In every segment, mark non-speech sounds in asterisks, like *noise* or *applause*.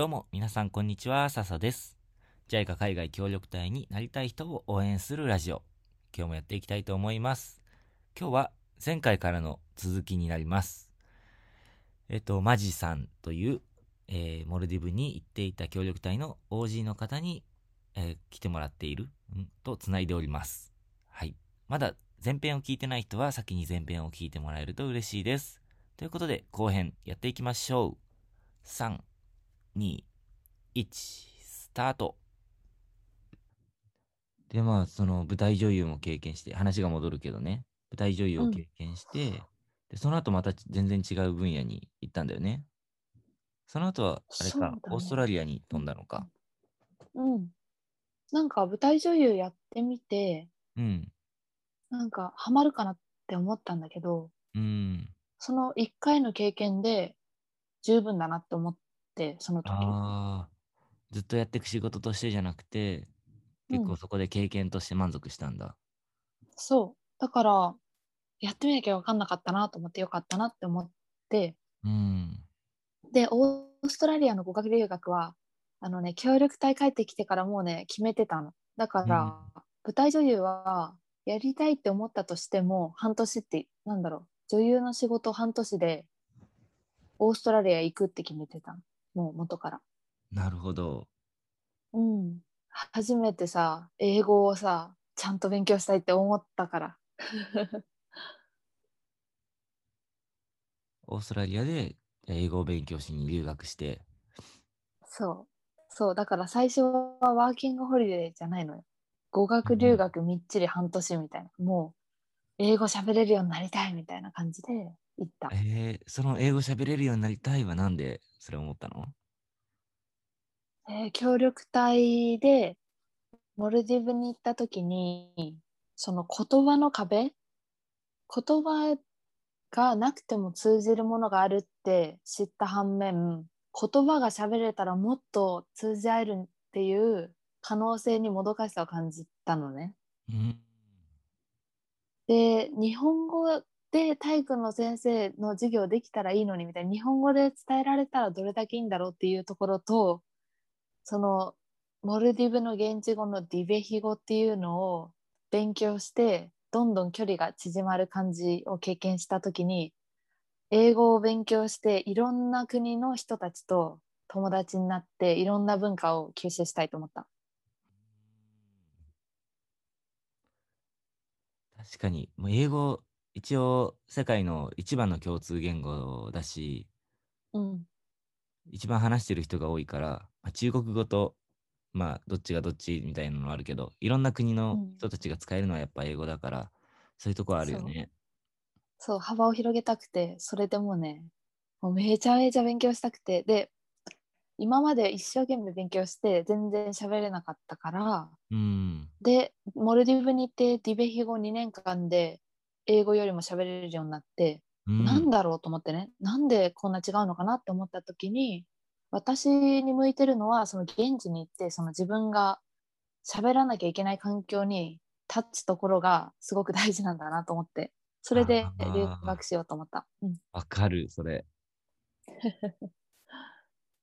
どうも、皆さんこんにちは、笹です。JICA 海外協力隊になりたい人を応援するラジオ。今日もやっていきたいと思います。今日は前回からの続きになります。えっと、マジさんという、えーモルディブに行っていた協力隊の OG の方に、えー来てもらっている、んと繋いでおります。はい。まだ前編を聞いてない人は先に前編を聞いてもらえると嬉しいです。ということで、後編やっていきましょう。3、2、1、スタート。で、まあ、その舞台女優も経験して、話が戻るけどね、舞台女優を経験して、で、その後また全然違う分野に行ったんだよね。その後は、あれか、ねオーストラリアに飛んだのか。うん。なんか舞台女優やってみて、うん。なんかハマるかなって思ったんだけど、うん。その1回の経験で十分だなって思って、その時。ずっとやっていく仕事としてじゃなくて、結構うんそこで経験として満足したんだ。そう。だから、やってみなきゃ分かんなかったなと思ってよかったなって思って、うん。で、オーストラリアの語学留学は、あのね、協力隊帰ってきてからもうね、決めてたの。だから、うん舞台女優は、やりたいって思ったとしても、半年って、なんだろう、女優の仕事半年で、オーストラリア行くって決めてたの。もう元から。なるほど。うん。初めてさ、英語をさ、ちゃんと勉強したいって思ったから。*laughs* オーストラリアで英語を勉強しに留学して、そう。そう。だから最初はワーキングホリデーじゃないのよ。語学留学みっちり半年みたいな。もう、英語喋れるようになりたいみたいな感じで行った。えー、その英語喋れるようになりたいはなんで？それ思ったの？えー協力隊でモルディブに行った時に、その言葉の壁？言葉がなくても通じるものがあるって知った反面、言葉が喋れたらもっと通じ合えるっていう可能性にもどかしさを感じたのね。うん。で日本語で体育の先生の授業できたらいいのにみたいな日本語で伝えられたらどれだけいいんだろうっていうところとそのモルディブの現地語のディベヒ語っていうのを勉強してどんどん距離が縮まる感じを経験した時に英語を勉強していろんな国の人たちと友達になっていろんな文化を吸収したいと思った。確かに、もう英語、一応世界の一番の共通言語だし、うん、一番話してる人が多いから、まあ、中国語と、まあ、どっちがどっちみたいなのはあるけど、いろんな国のうん人たちが使えるのはやっぱ英語だから、そういうとこはあるよね。そう幅を広げたくてそれでもうねもうめちゃめちゃ勉強したくてで今まで一生懸命勉強して全然喋れなかったからうん。でモルディブに行ってディベヒ語2年間で英語よりも喋れるようになって、うん、なんだろうと思ってねなんでこんな違うのかなって思った時に私に向いてるのはその現地に行ってその自分が喋らなきゃいけない環境に立つところがすごく大事なんだなと思ってそれで留学しようと思った。うんわかる、それ。*laughs*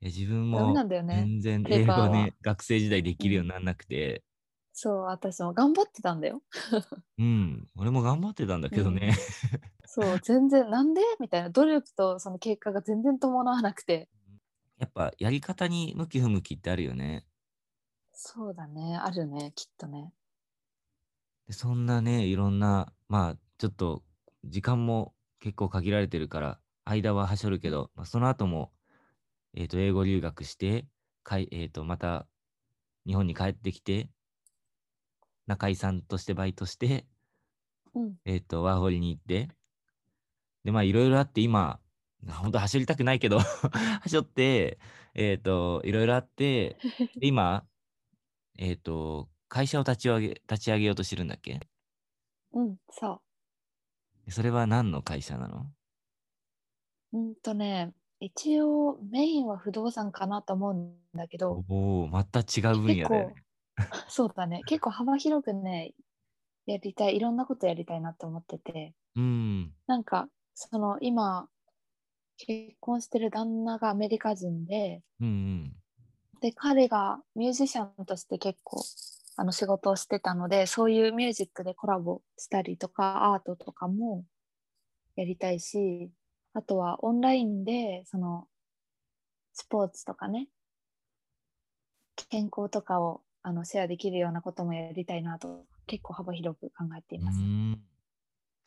自分も。全然英語ね、学生時代できるようにならなくて、そう、私も頑張ってたんだよ。*laughs* うん、俺も頑張ってたんだけどね。そう、全然、なんで？みたいな、努力とその結果が全然伴わなくて。やっぱやり方に向き不向きってあるよね。そうだね、あるね、きっとね。でそんなね、いろんな、まあ、ちょっと時間も結構限られてるから、間ははしょるけど、まあ、その後も、えっ、と、英語留学して、かいえっ、と、また日本に帰ってきて、中井さんとしてバイトして、うん、えっ、と、ワーホリに行って、で、まあ、いろいろあって、今、本当走りたくないけど、*laughs* 走って、えっ、と、いろいろあって、で今、えっ、と、会社を立ち上げ、立ち上げようとしてるんだっけ？うん、そそれは何の会社なの？う。うんとね、一応メインは不動産かなと思うんだけど、おお、また違う分野だよね。*laughs* そうだね、結構幅広くね、やりたい、いろんなことやりたいなと思ってて、うん。なんか、その今、結婚してる旦那がアメリカ人で、うんうん。で彼がミュージシャンとして結構あの仕事をしてたのでそういうミュージックでコラボしたりとかアートとかもやりたいしあとはオンラインでそのスポーツとかね健康とかをあのシェアできるようなこともやりたいなと結構幅広く考えていうます。ん。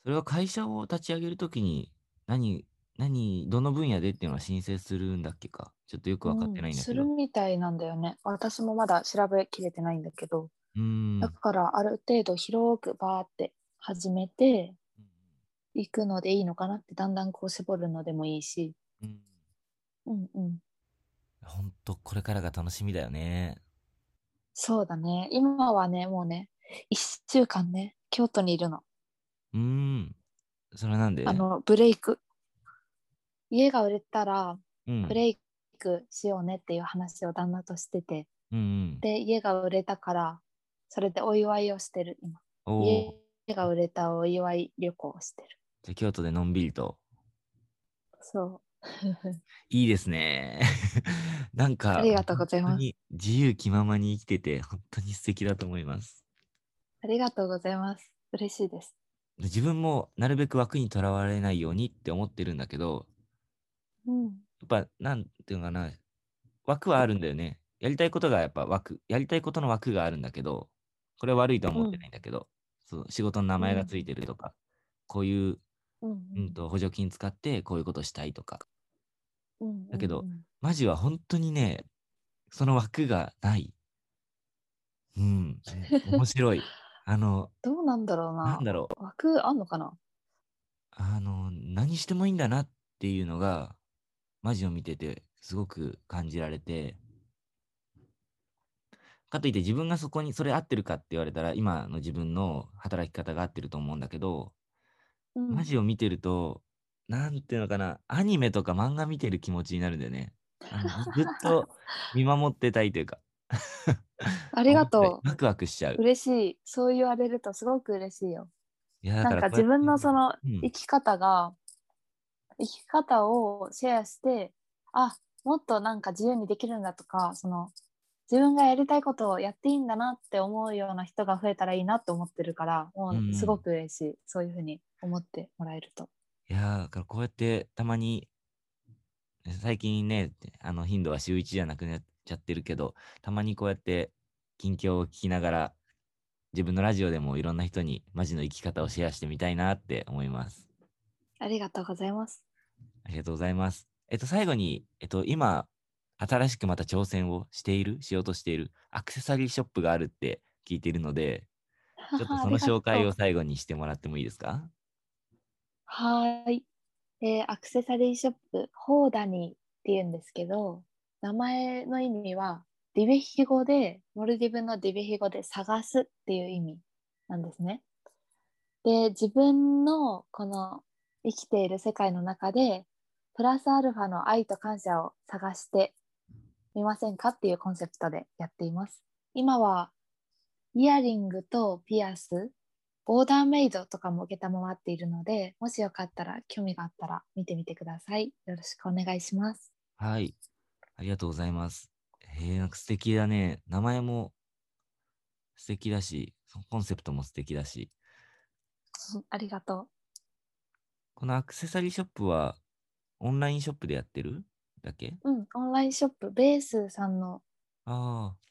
それは会社を立ち上げるときに、何、何、どの分野でっていうのは申請するんだっけか？ちょっとよくわかってないんだするけど。みたいなんだよね。私もまだ調べきれてないんだけど、うん。だからある程度広くバーって始めていくのでいいのかなってだんだんこう絞るのでもいいし、うん。うんうん、ほんと、これからが楽しみだよね。そうだね。今はね、もうね、1週間ね、京都にいるの。うん。それはなんで？あの、ブレイク。家が売れたら、うん。ブレイクしようねっていう話を旦那としてて、うんうん。で、家が売れたから、それでお祝いをしてる、今。お家ーが売れたお祝い旅行をしてる。じゃあ京都でのんびりと。そう。*laughs* いいですね。*laughs* なんか、ありがとうございます本当に自由気ままに生きてて、本当に素敵だと思います。ありがとうございます。嬉しいです。自分もなるべく枠にとらわれないようにって思ってるんだけど、うん。やっぱ、なんていうのかな、枠はあるんだよね。やりたいことがやっぱ枠、やりたいことの枠があるんだけど、これは悪いとは思ってないんだけど、そう仕事の名前がついてるとか、こういう、うんうん、と補助金使ってこういうことしたいとか、うんだけどうんうんマジは本当にね、その枠がない。うん、面白い。*laughs* あの、どうなんだろうな。なんだろう。枠あんのかな？あの、何してもいいんだなっていうのが、マジを見てて、すごく感じられて、かといって自分がそこに、それ合ってるかって言われたら、今の自分の働き方が合ってると思うんだけど、うんマジを見てると、なんていうのかな、アニメとか漫画見てる気持ちになるんだよね。ずっ *laughs* と見守ってたいというか。*laughs* ありがとワクワクしちゃうう。。嬉しい。そう言われるとすごく嬉しいよ。いやだなんか自分のそのうん生き方が、生き方をシェアして、あ、もっとなんか自由にできるんだとか、その自分がやりたいことをやっていいんだなって思うような人が増えたらいいなって思ってるから、もうんうすごく嬉しい。そういうふうに思ってもらえると。いやーだからこうやってたまに、最近ね、あの頻度は週1じゃなくなっちゃってるけど、たまにこうやって近況を聞きながら、自分のラジオでもいろんな人にマジの生き方をシェアしてみたいなって思います。ありがとうございます。ありがとうございます。えっと、最後に、えっと、今、新しくまた挑戦をしている、しようとしているアクセサリーショップがあるって聞いているので、ちょっとその *laughs* 紹介を最後にしてもらってもいいですか？はい。えーアクセサリーショップ、ホーダニーって言うんですけど、名前の意味は、ディベヒ語で、モルディブのディベヒ語で探すっていう意味なんですね。で、自分のこの生きている世界の中で、プラスアルファの愛と感謝を探してみませんかっていうコンセプトでやっています。今は、イヤリングとピアス、オーダーメイドとかも承っているので、もしよかったら、興味があったら見てみてください。よろしくお願いします。はい。ありがとうございます。えー、なんか素敵だね。名前も素敵だし、コンセプトも素敵だし、う *laughs* んありがとこのアクセサリーショップはオンラインショップでやってる？だっけ？う。うん、オンラインショップ、ベースさんの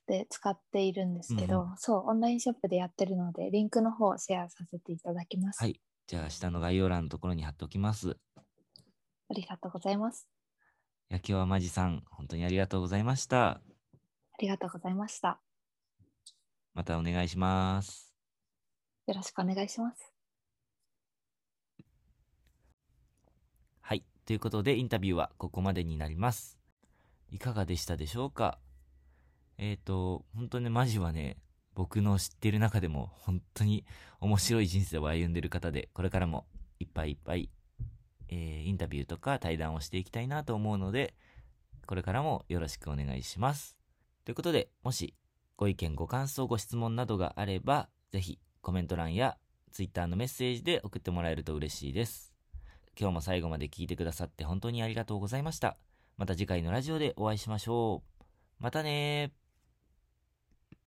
で使っているんですけど、うんそう、オンラインショップでやってるので、リンクの方をシェアさせていただきます。はい。じゃあ、下の概要欄のところに貼っておきます。ありがとうございます。いや、今日はマジさん、本当にありがとうございました。ありがとうございました。またお願いします。よろしくお願いします。はい。ということで、インタビューはここまでになります。いかがでしたでしょうか？えっ、と、本当ね、マジはね、僕の知ってる中でも本当に面白い人生を歩んでる方で、これからもいっぱいいっぱい、えーインタビューとか対談をしていきたいなと思うので、これからもよろしくお願いします。ということで、もしご意見、ご感想、ご質問などがあれば、ぜひコメント欄や Twitter のメッセージで送ってもらえると嬉しいです。今日も最後まで聞いてくださって本当にありがとうございました。また次回のラジオでお会いしましょう。またね。